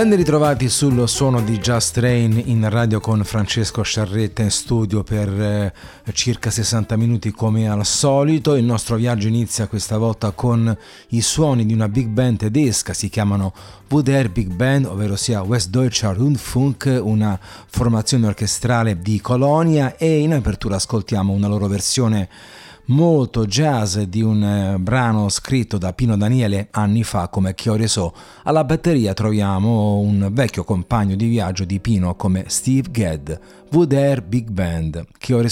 Ben ritrovati sul suono di Just Rain in radio con Francesco Sciarretta in studio per eh, circa 60 minuti come al solito. Il nostro viaggio inizia questa volta con i suoni di una big band tedesca, si chiamano WDR Big Band, ovvero sia Westdeutscher Rundfunk, una formazione orchestrale di Colonia e in apertura ascoltiamo una loro versione molto jazz di un eh, brano scritto da Pino Daniele anni fa come Chiore So. Alla batteria troviamo un vecchio compagno di viaggio di Pino come Steve Gadd, Wood Air Big Band, Chiore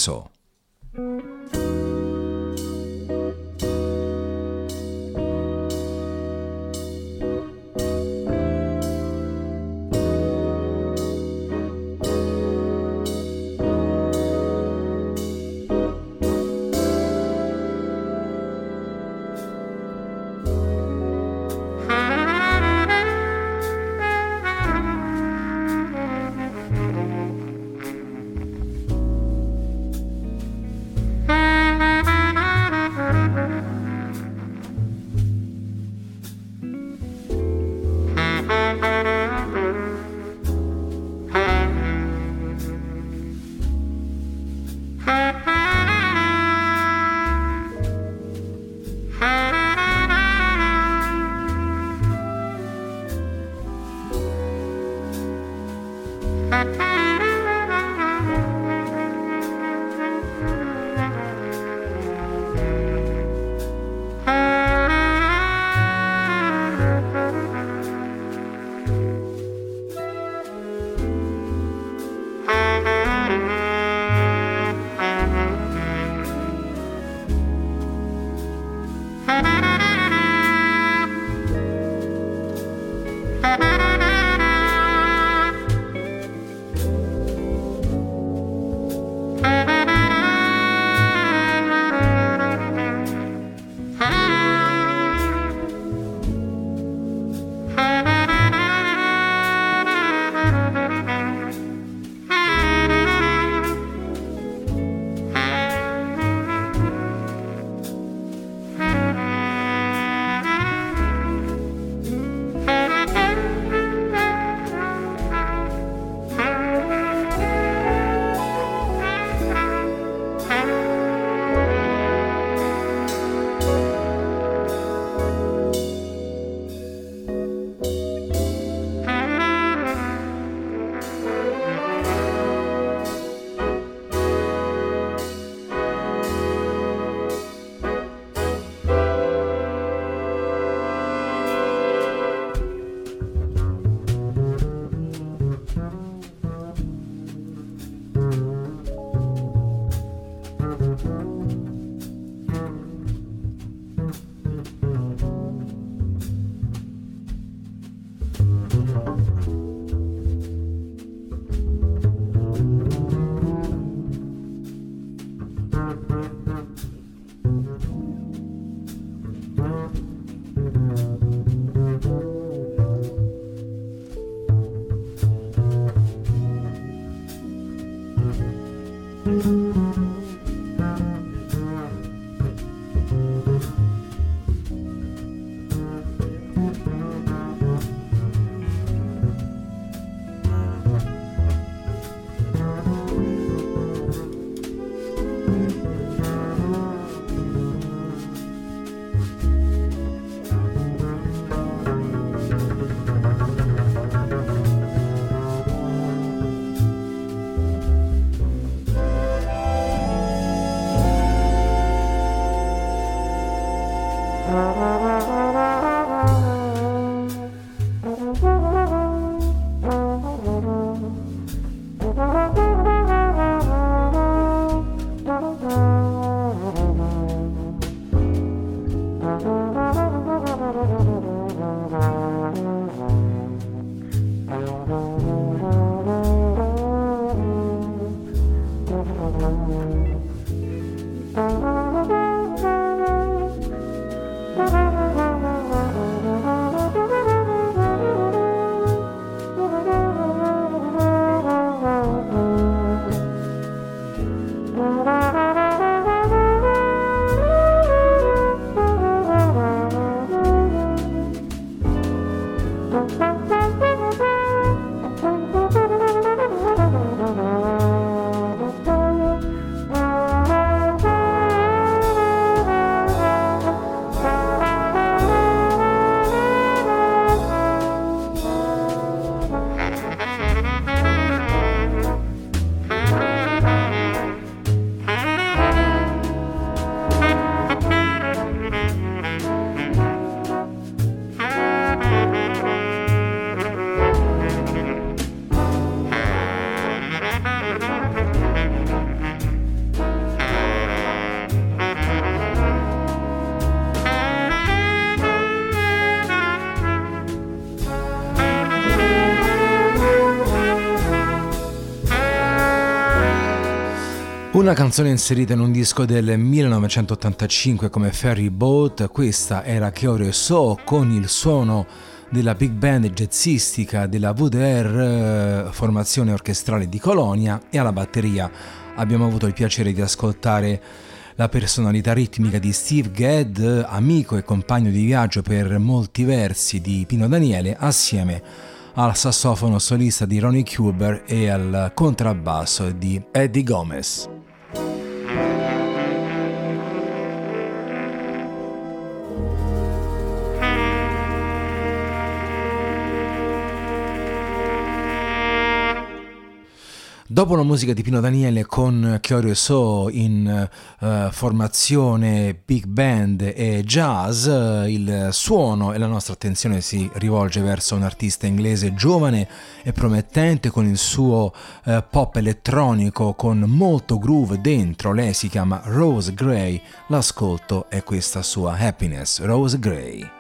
Una canzone inserita in un disco del 1985 come Ferry Boat, questa era Chiorio So con il suono della big band jazzistica della VDR, eh, formazione orchestrale di Colonia, e alla batteria abbiamo avuto il piacere di ascoltare la personalità ritmica di Steve Gadd, amico e compagno di viaggio per molti versi di Pino Daniele, assieme al sassofono solista di Ronnie Cuber e al contrabbasso di Eddie Gomez. Thank you. Dopo la musica di Pino Daniele con Chiorio So in uh, formazione big band e jazz, uh, il suono e la nostra attenzione si rivolge verso un artista inglese giovane e promettente con il suo uh, pop elettronico con molto groove dentro. Lei si chiama Rose Gray, l'ascolto è questa sua happiness, Rose Gray.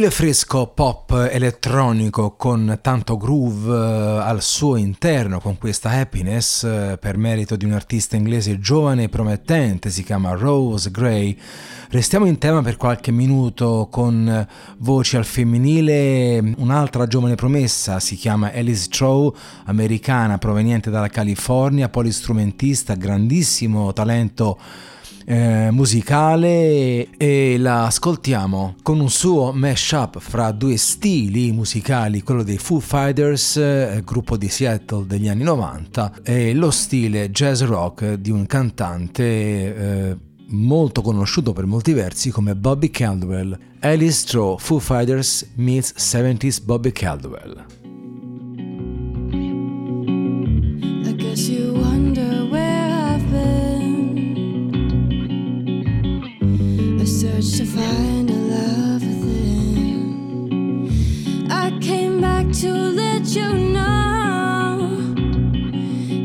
Il fresco pop elettronico con tanto groove eh, al suo interno, con questa happiness, eh, per merito di un artista inglese giovane e promettente, si chiama Rose Gray. Restiamo in tema per qualche minuto con voci al femminile, un'altra giovane promessa si chiama Alice Trow, americana proveniente dalla California, polistrumentista, grandissimo talento eh, musicale e la ascoltiamo con un suo mashup fra due stili musicali, quello dei Foo Fighters, eh, gruppo di Seattle degli anni 90, e lo stile jazz rock di un cantante eh, molto conosciuto per molti versi come Bobby Caldwell. Alice Straw, Foo Fighters meets 70s Bobby Caldwell. I guess you search to find a love within. I came back to let you know.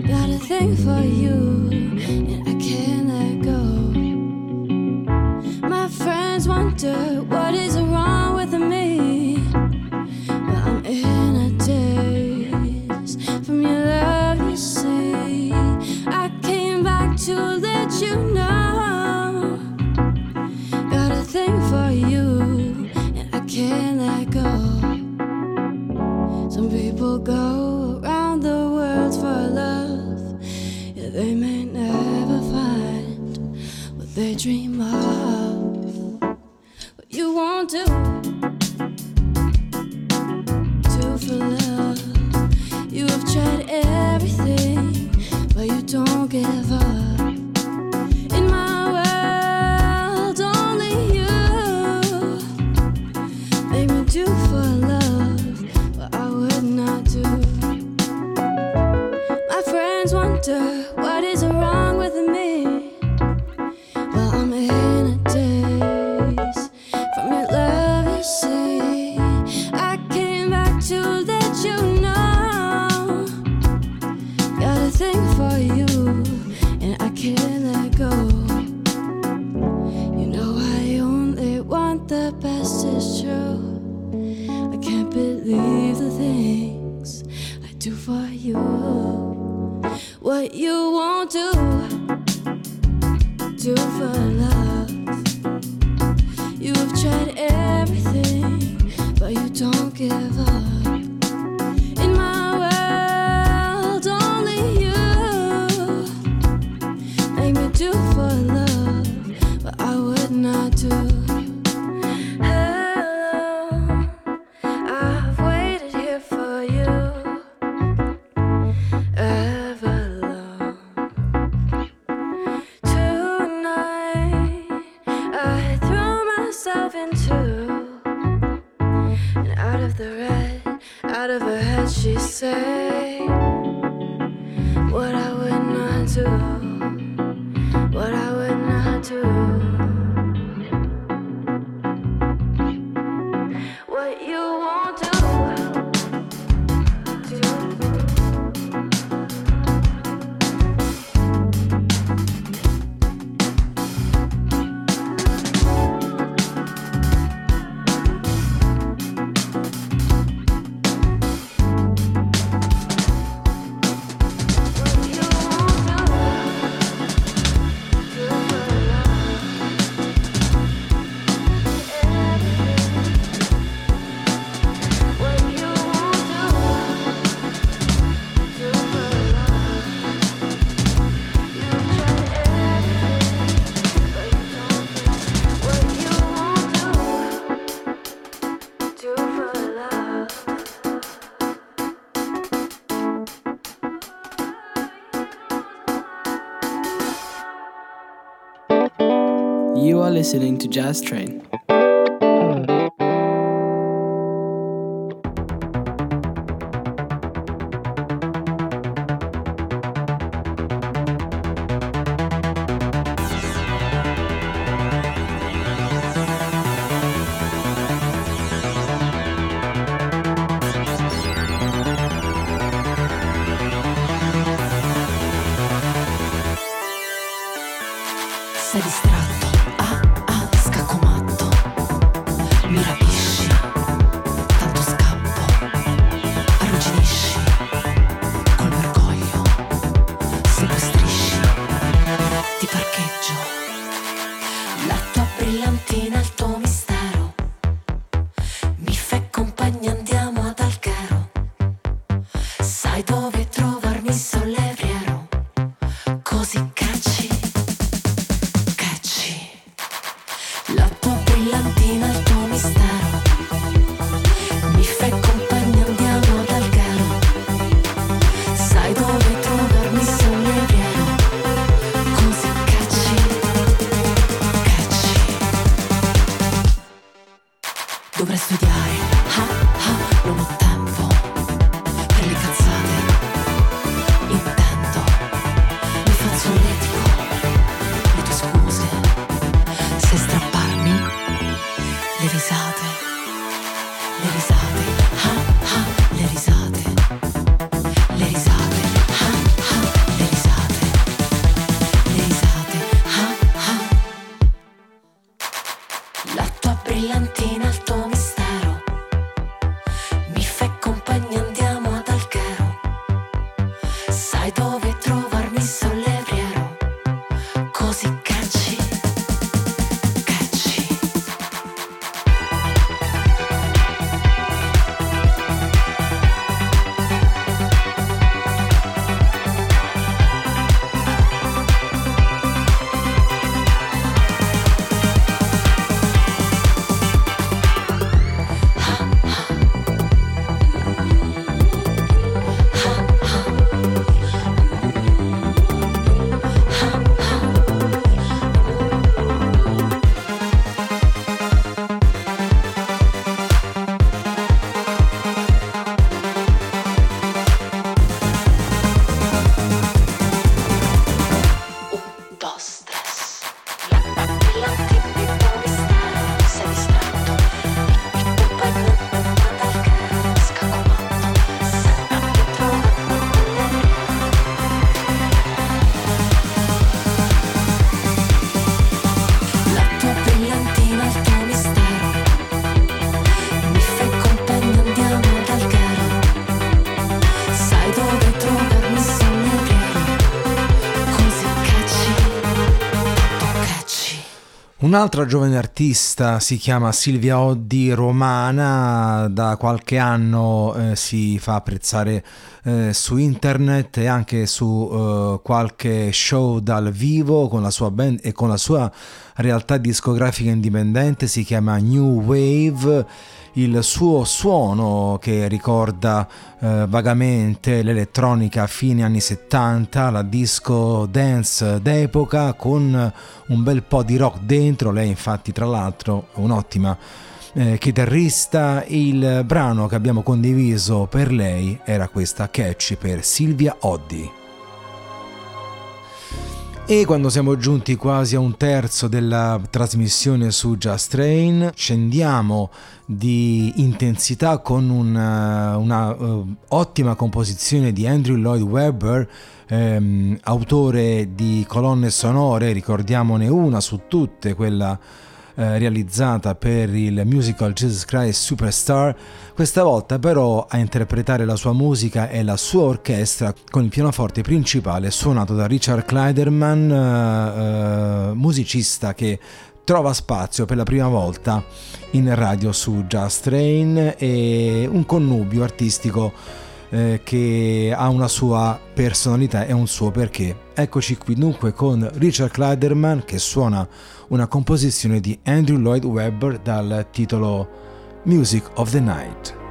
Got a thing for you, and I can't let go. My friends wonder what is Won't do, do for love. You have tried everything, but you don't give up. Listening to Jazz Train. Un'altra giovane artista si chiama Silvia Oddi, romana, da qualche anno eh, si fa apprezzare eh, su internet e anche su eh, qualche show dal vivo con la sua band e con la sua realtà discografica indipendente, si chiama New Wave il suo suono che ricorda eh, vagamente l'elettronica fine anni 70, la disco dance d'epoca con un bel po' di rock dentro, lei infatti tra l'altro è un'ottima eh, chitarrista, il brano che abbiamo condiviso per lei era questa Catchy per Silvia Oddi. E quando siamo giunti quasi a un terzo della trasmissione su Just Train, scendiamo di intensità con una, una uh, ottima composizione di Andrew Lloyd Webber, ehm, autore di colonne sonore, ricordiamone una su tutte, quella eh, realizzata per il musical Jesus Christ Superstar, questa volta però a interpretare la sua musica è la sua orchestra con il pianoforte principale suonato da Richard Kleiderman, eh, eh, musicista che trova spazio per la prima volta in radio su Just Train e un connubio artistico eh, che ha una sua personalità e un suo perché. Eccoci qui dunque con Richard Kleiderman che suona una composizione di Andrew Lloyd Webber dal titolo Music of the Night.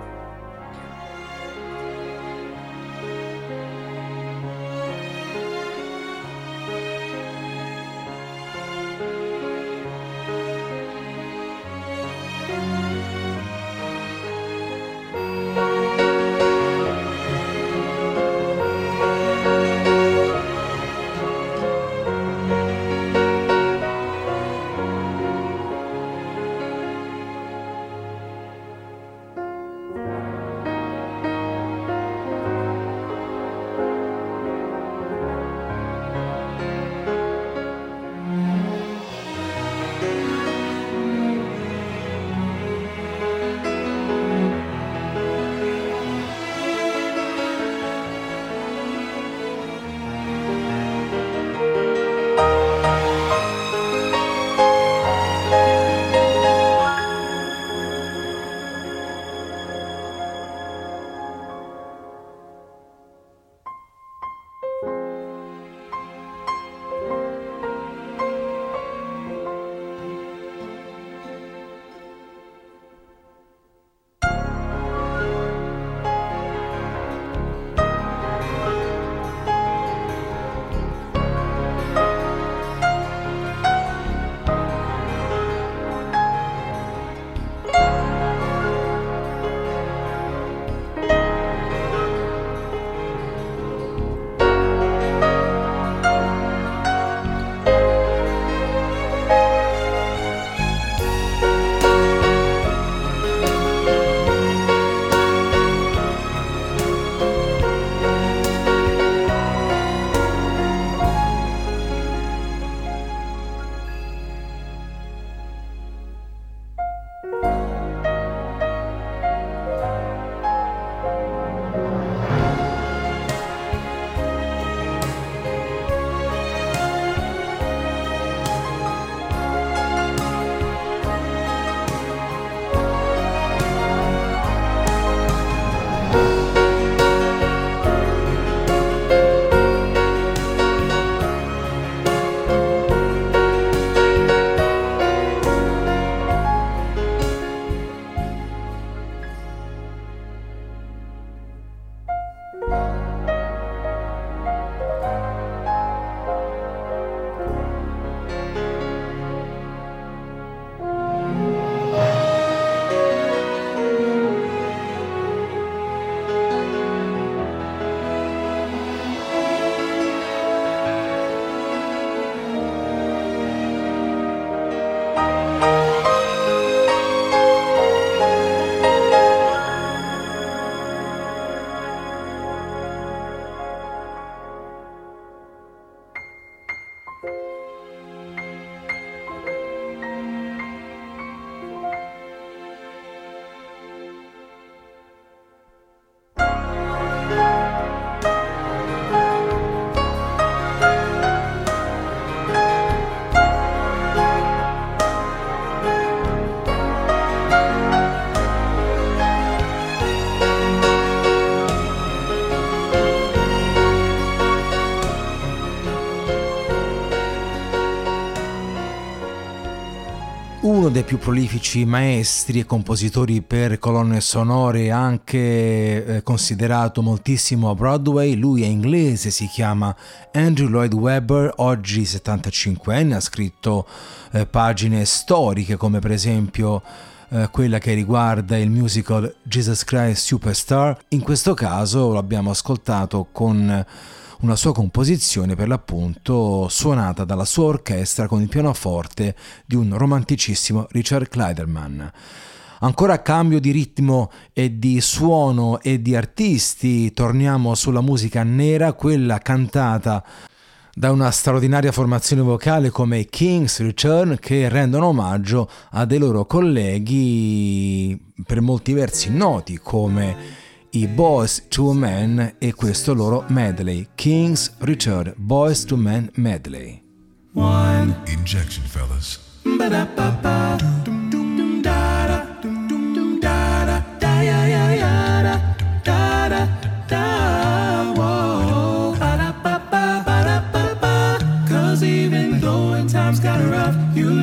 Più prolifici maestri e compositori per colonne sonore, anche eh, considerato moltissimo a Broadway. Lui è inglese, si chiama Andrew Lloyd Webber, oggi 75 anni, ha scritto eh, pagine storiche come per esempio eh, quella che riguarda il musical Jesus Christ Superstar. In questo caso l'abbiamo ascoltato con una sua composizione per l'appunto suonata dalla sua orchestra con il pianoforte di un romanticissimo Richard Kleiderman. Ancora a cambio di ritmo e di suono e di artisti, torniamo sulla musica nera, quella cantata da una straordinaria formazione vocale come i King's Return che rendono omaggio a dei loro colleghi per molti versi noti come i Boys to Men e questo loro medley, King's Return, Boys to Men medley. One. Injection, fellas.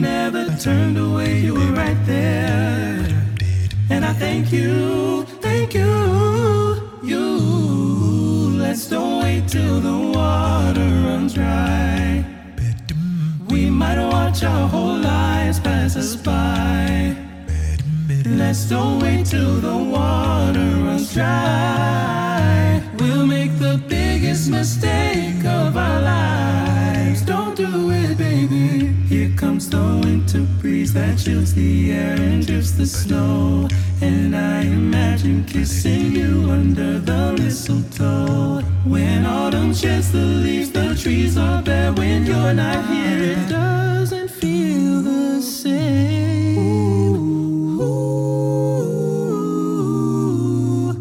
Never turned away, you were right there. And I thank you, till the water runs dry. We might watch our whole lives pass us by. Let's don't wait till the water runs dry. We'll make the biggest mistake of our lives. Don't do it, baby. Here comes the winter breeze that chills the air and drifts the snow. And I imagine kissing you under the mistletoe. When autumn sheds the leaves, the trees are bare. When you're not here, it doesn't feel the same.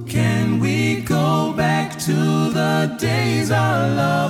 Can we go back to the days our love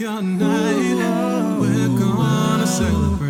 your night. We're gonna celebrate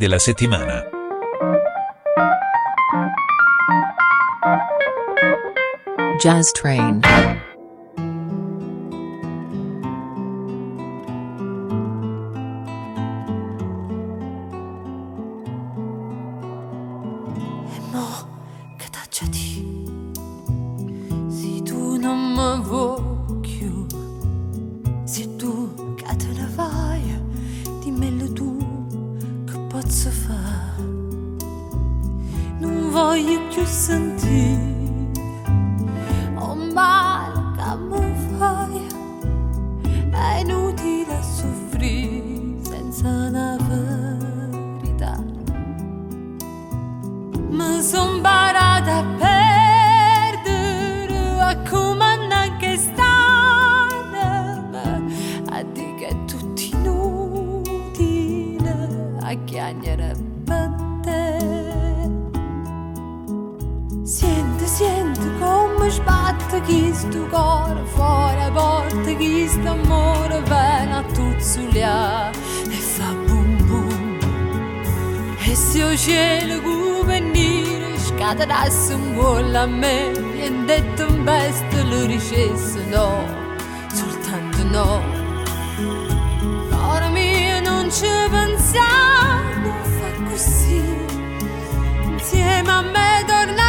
della settimana. Jazz Train. Ho male che mi fai è inutile soffrire senza una verità. Mi son barata a perdere a comandare che stare a dire che è tutto inutile a chiagnare sbatte questo cuore fuori a porta questo amore viene a tuzzuliare e fa bum bum. E se il cielo come nero scatenasse un gol a me e detto un besto lo dicesse no soltanto no. Ora mia non ci pensare fa così insieme a me torna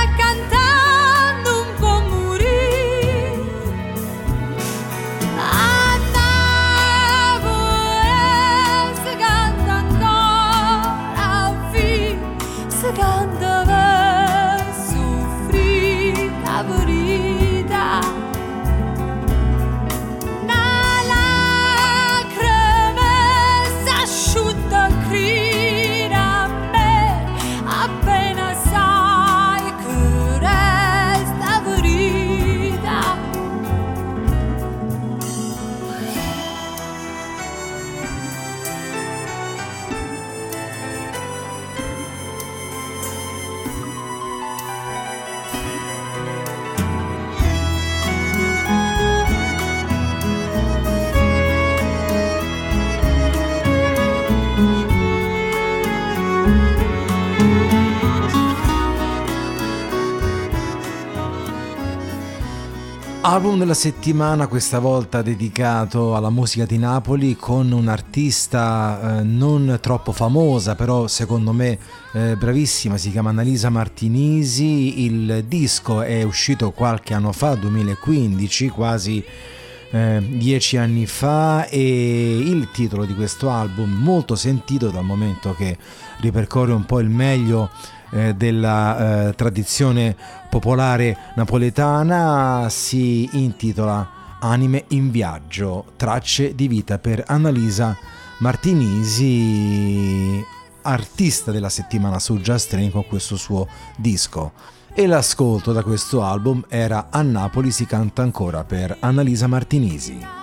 Album della settimana, questa volta dedicato alla musica di Napoli con un'artista eh, non troppo famosa, però secondo me eh, bravissima, si chiama Annalisa Martinisi. Il disco è uscito qualche anno fa, 2015, quasi eh, dieci anni fa e il titolo di questo album molto sentito dal momento che ripercorre un po' il meglio eh, della eh, tradizione popolare napoletana si intitola Anime in viaggio, tracce di vita per Annalisa Martinisi, artista della settimana su Train con questo suo disco. E l'ascolto da questo album era A Napoli si canta ancora per Annalisa Martinisi.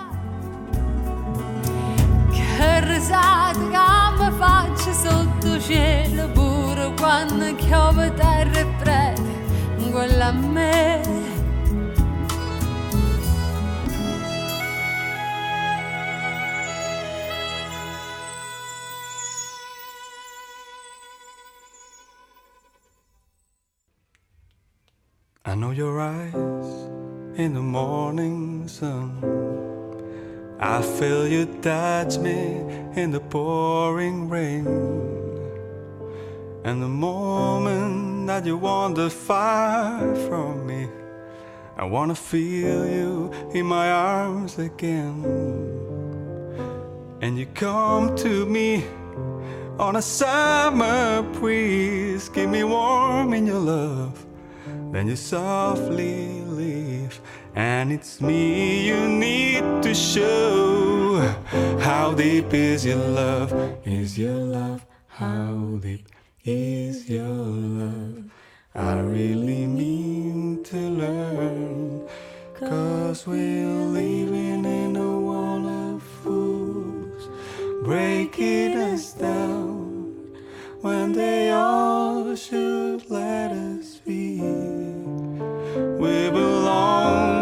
Me I know your eyes in the morning sun. I feel you touch me in the pouring rain. And the moment that you wander far from me, I wanna feel you in my arms again. And you come to me on a summer breeze, keep me warm in your love. Then you softly leave, and it's me you need to show. How deep is your love? Is your love? How deep is your love? I really mean to learn. Cause we're living in a wall of fools, breaking us down when they all should let us be. We belong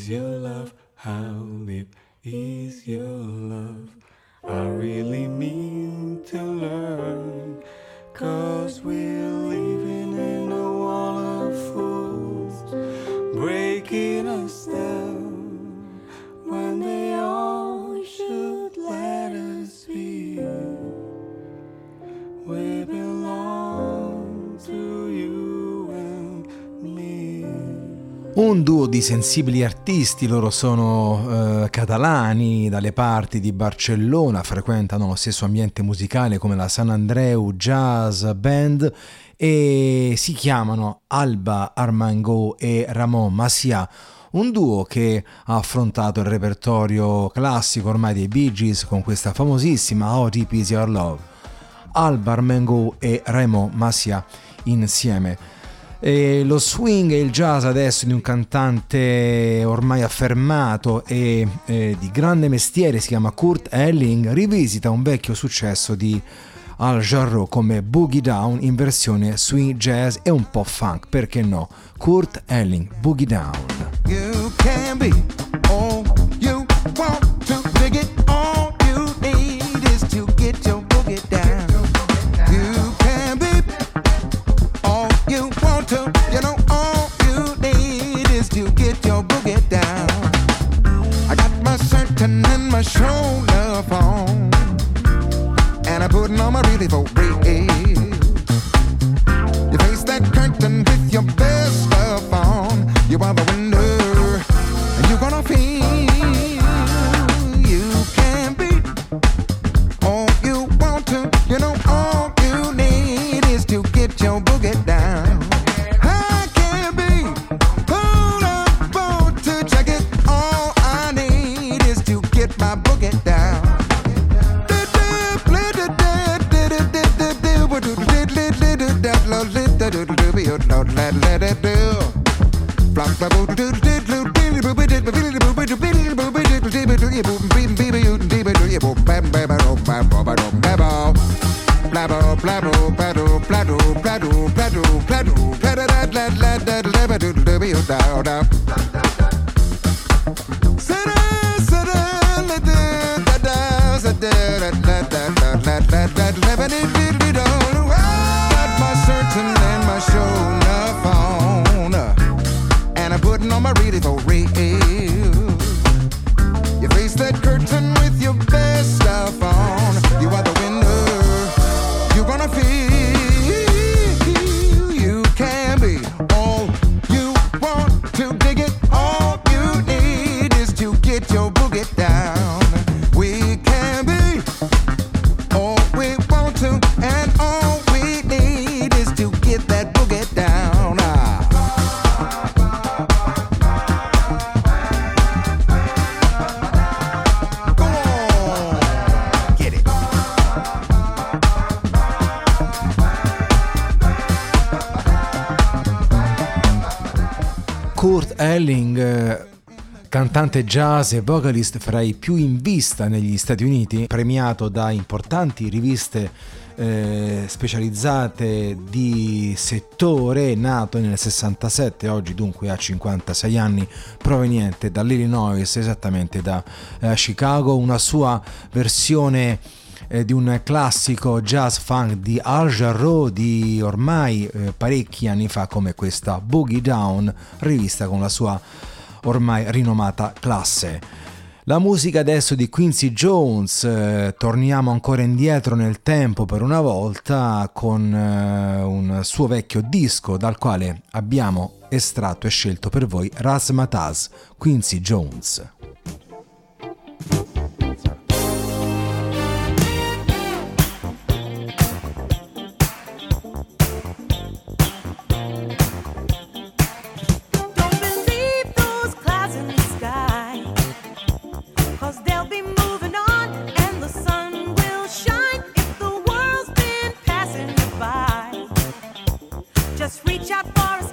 Is your sensibili artisti, loro sono eh, catalani, dalle parti di Barcellona, frequentano lo stesso ambiente musicale come la San Andreu Jazz Band e si chiamano Alba Armango e Ramon Masia, un duo che ha affrontato il repertorio classico ormai dei Bee Gees con questa famosissima How Deep Is Your Love. Alba Armango e Raymond Masia insieme. E lo swing e il jazz adesso di un cantante ormai affermato e eh, di grande mestiere si chiama Kurt Elling rivisita un vecchio successo di Al Jarreau come Boogie Down in versione swing jazz e un po' funk, perché no? Kurt Elling, Boogie Down. Carnival cantante jazz e vocalist fra i più in vista negli Stati Uniti, premiato da importanti riviste eh, specializzate di settore, nato nel 67, oggi dunque ha 56 anni, proveniente dall'Illinois, esattamente da eh, Chicago, una sua versione eh, di un classico jazz funk di Al Jarreau di ormai eh, parecchi anni fa come questa Boogie Down rivista con la sua ormai rinomata classe. La musica adesso di Quincy Jones, eh, torniamo ancora indietro nel tempo per una volta con eh, un suo vecchio disco dal quale abbiamo estratto e scelto per voi Razzmatazz, Quincy Jones. Just reach out for a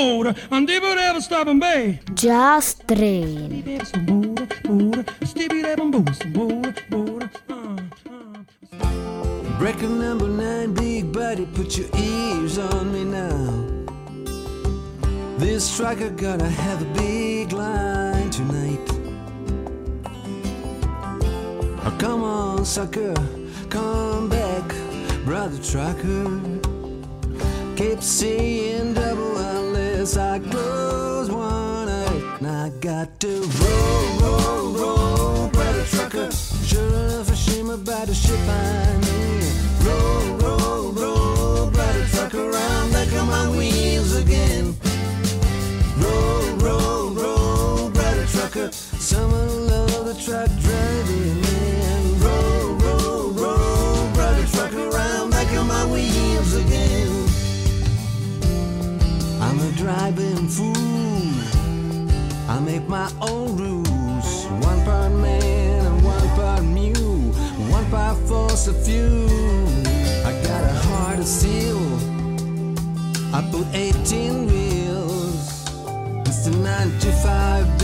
stop it in boat, and they would ever stop and bay. Just Train. Record number nine, big body, put your ears on me now. This striker gonna have a big line tonight. Oh, come on, sucker, come back, brother trucker. Keep seeing double I close one eye. And I got to roll, roll, roll, brother trucker. Sure enough, a shame about the ship I'm in. Roll, roll, roll, brother trucker, around back on my wheels again. Roll, roll, roll, brother trucker. Someone love the truck driving driving fool. I make my own rules. One part man and one part mule. One part force of fuel. I got a heart of steel. I put 18 wheels. It's a 9 to 5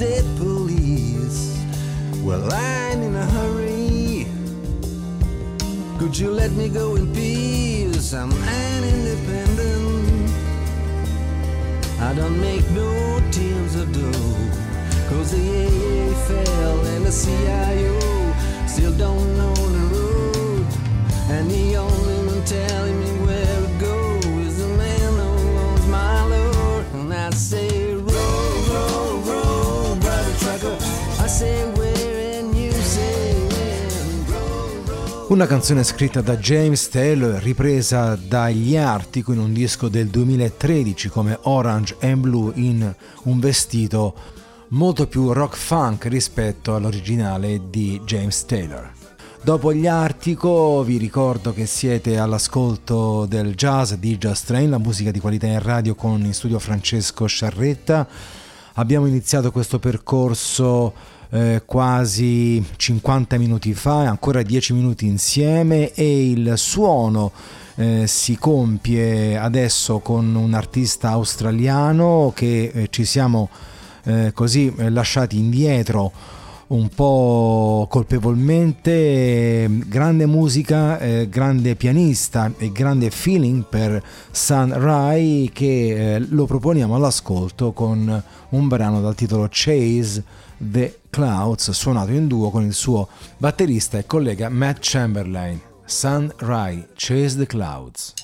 state police. Well, I'm in a hurry. Could you let me go in peace? I'm an independent. I don't make no teams of dough. Cause the AA fell and the CIO still don't know the road. And the only one telling me Una canzone scritta da James Taylor, ripresa dagli Artico in un disco del 2013 come Orange and Blue in un vestito molto più rock funk rispetto all'originale di James Taylor. Dopo gli Artico vi ricordo che siete all'ascolto del jazz di Just Train, la musica di qualità in radio con in studio Francesco Sciarretta. Abbiamo iniziato questo percorso eh, quasi 50 minuti fa, ancora 10 minuti insieme e il suono eh, si compie adesso con un artista australiano che eh, ci siamo eh, così eh, lasciati indietro un po' colpevolmente, grande musica, eh, grande pianista e grande feeling per Sun Rai che eh, lo proponiamo all'ascolto con un brano dal titolo Chase the Clouds suonato in duo con il suo batterista e collega Matt Chamberlain. Sun Rai, Chase the Clouds.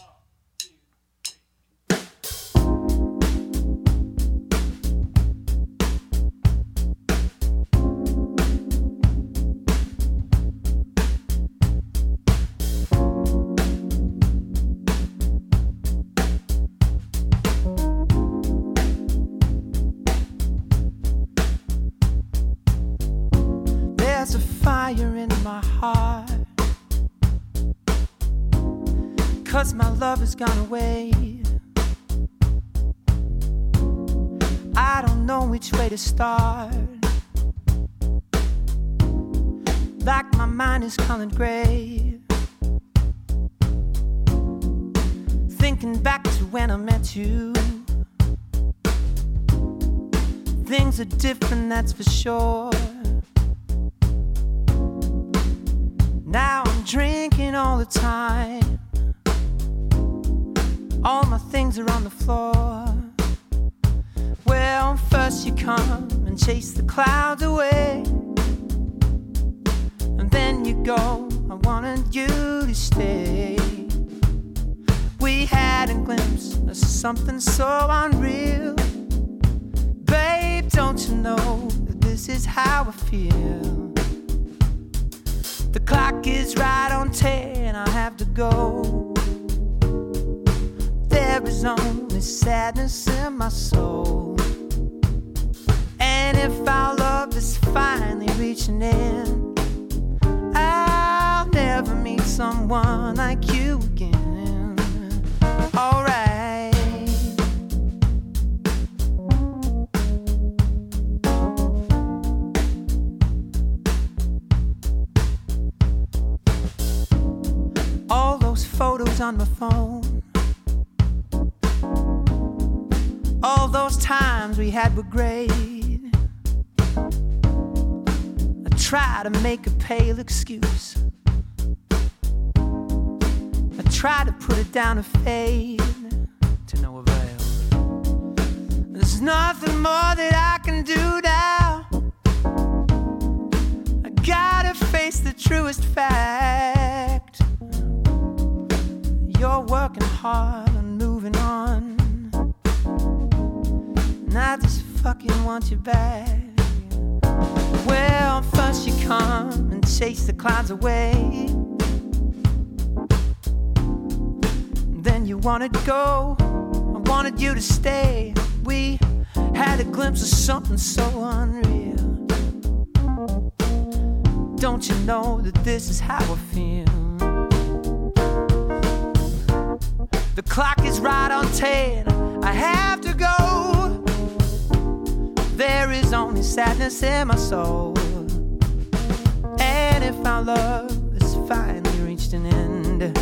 Has gone away. I don't know which way to start. Like my mind is colored gray. Thinking back to when I met you. Things are different, that's for sure. Now I'm drinking all the time. All my things are on the floor. Well, first you come and chase the clouds away. And then you go, I wanted you to stay. We had a glimpse of something so unreal. Babe, don't you know that this is how I feel? The clock is right on ten, I have to go. There is only sadness in my soul. And if our love is finally reaching in, I'll never meet someone like you again. Alright. All those photos on my phone. All those times we had were great. I try to make a pale excuse. I try to put it down to fade to no avail. There's nothing more that I can do now. I gotta face the truest fact. You're working hard And I just fucking want you back. Well, first you come and chase the clouds away. Then you wanted to go. I wanted you to stay. We had a glimpse of something so unreal. Don't you know that this is how I feel? The clock is right on 10. I have to go. There is only sadness in my soul. And if our love has finally reached an end,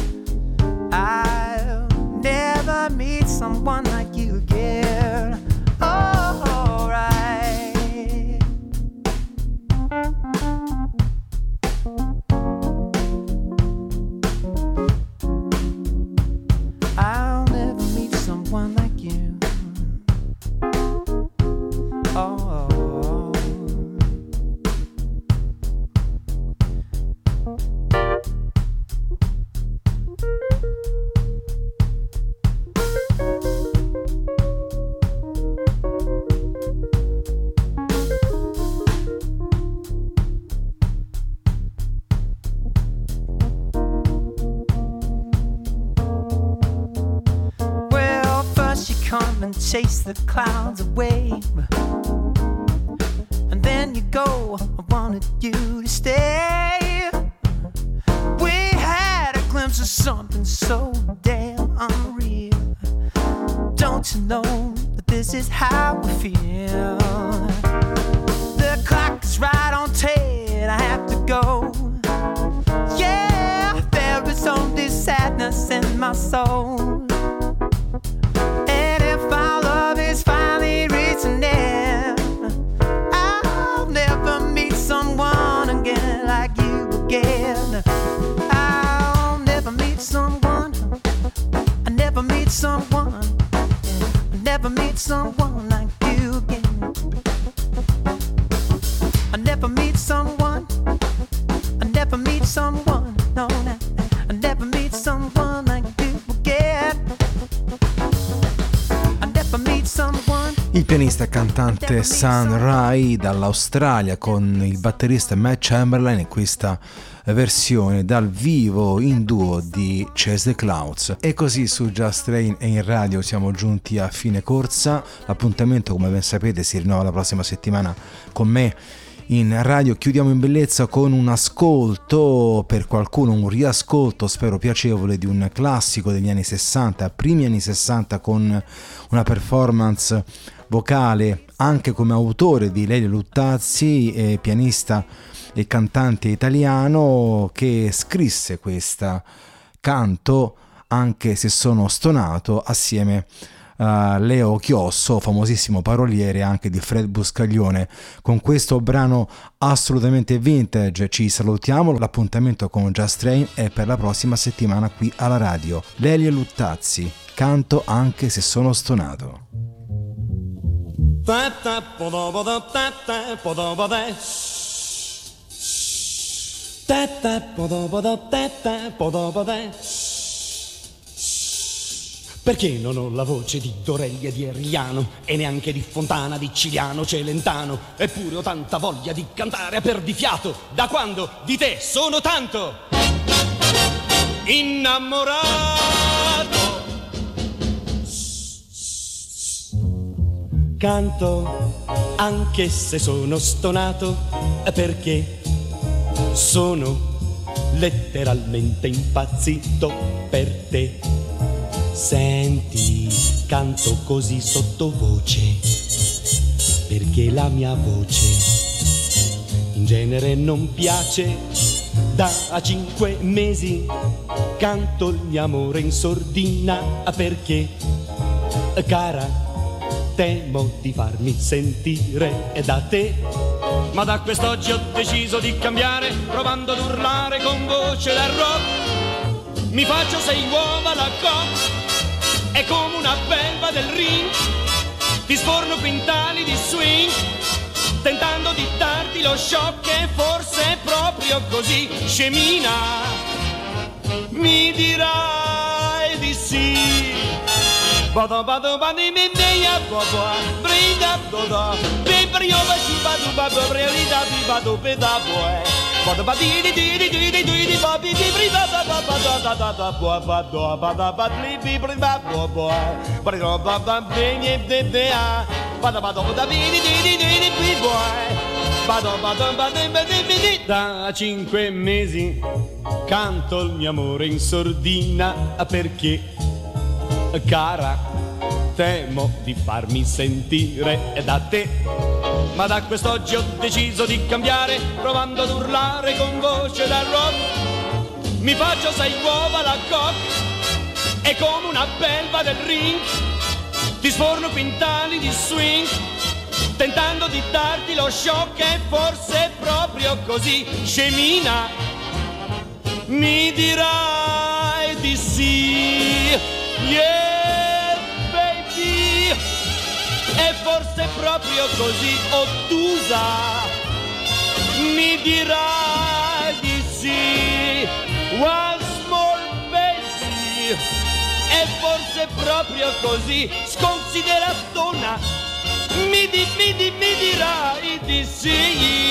I'll never meet someone like you again. Chase the clouds away. And then you go, I wanted you cantante Sun Rai dall'Australia con il batterista Matt Chamberlain in questa versione dal vivo in duo di Chase the Clouds. E così su Just Train e in radio siamo giunti a fine corsa. L'appuntamento, come ben sapete, si rinnova la prossima settimana con me in radio chiudiamo in bellezza con un ascolto, per qualcuno un riascolto spero piacevole di un classico degli anni 60, primi anni 60 con una performance vocale anche come autore di Lelio Luttazzi, eh, pianista e cantante italiano che scrisse questa canto anche se sono stonato assieme a Leo Chiosso, famosissimo paroliere anche di Fred Buscaglione. Con questo brano assolutamente vintage ci salutiamo, l'appuntamento con Just Train è per la prossima settimana qui alla radio. Lelio Luttazzi, canto anche se sono stonato. Perché non ho la voce di Dorelli e di Erigliano e neanche di Fontana, di Ciliano, Celentano? Eppure ho tanta voglia di cantare a perdifiato. Da quando di te sono tanto innamorato. Canto anche se sono stonato perché sono letteralmente impazzito per te. Senti, canto così sottovoce perché la mia voce in genere non piace. Da cinque mesi canto il mio amore in sordina perché, cara, temo di farmi sentire da te. Ma da quest'oggi ho deciso di cambiare, provando ad urlare con voce da rock. Mi faccio sei uova la cock, è come una belva del ring. Ti sforno quintali di swing, tentando di darti lo shock e forse è proprio così, scemina. Mi dirai di sì. Bado bado badi mi bobo Brinda dodo Bibrio ba shi badu ba ba Brelida bi badu be da boy Bado badi di di di di di di di ba bi bi bri ba ba ba ba da da da da bo ba do ba da ba li bi bri ba bo bo Bri ro ba ba be ni de de a Bado bado da bi di di di di di bi boy di bi di Da cinque mesi canto il mio amore in sordina perché cara, temo di farmi sentire da te. Ma da quest'oggi ho deciso di cambiare, provando ad urlare con voce da rock. Mi faccio sei uova la cock, è come una belva del ring. Ti sforno quintali di swing, tentando di darti lo shock e forse proprio così, scemina. Mi dirai di sì. Yeah, e forse proprio così ottusa mi dirai di sì. One small baby, e forse proprio così sconsideratona mi, di, mi, di, mi dirai di sì.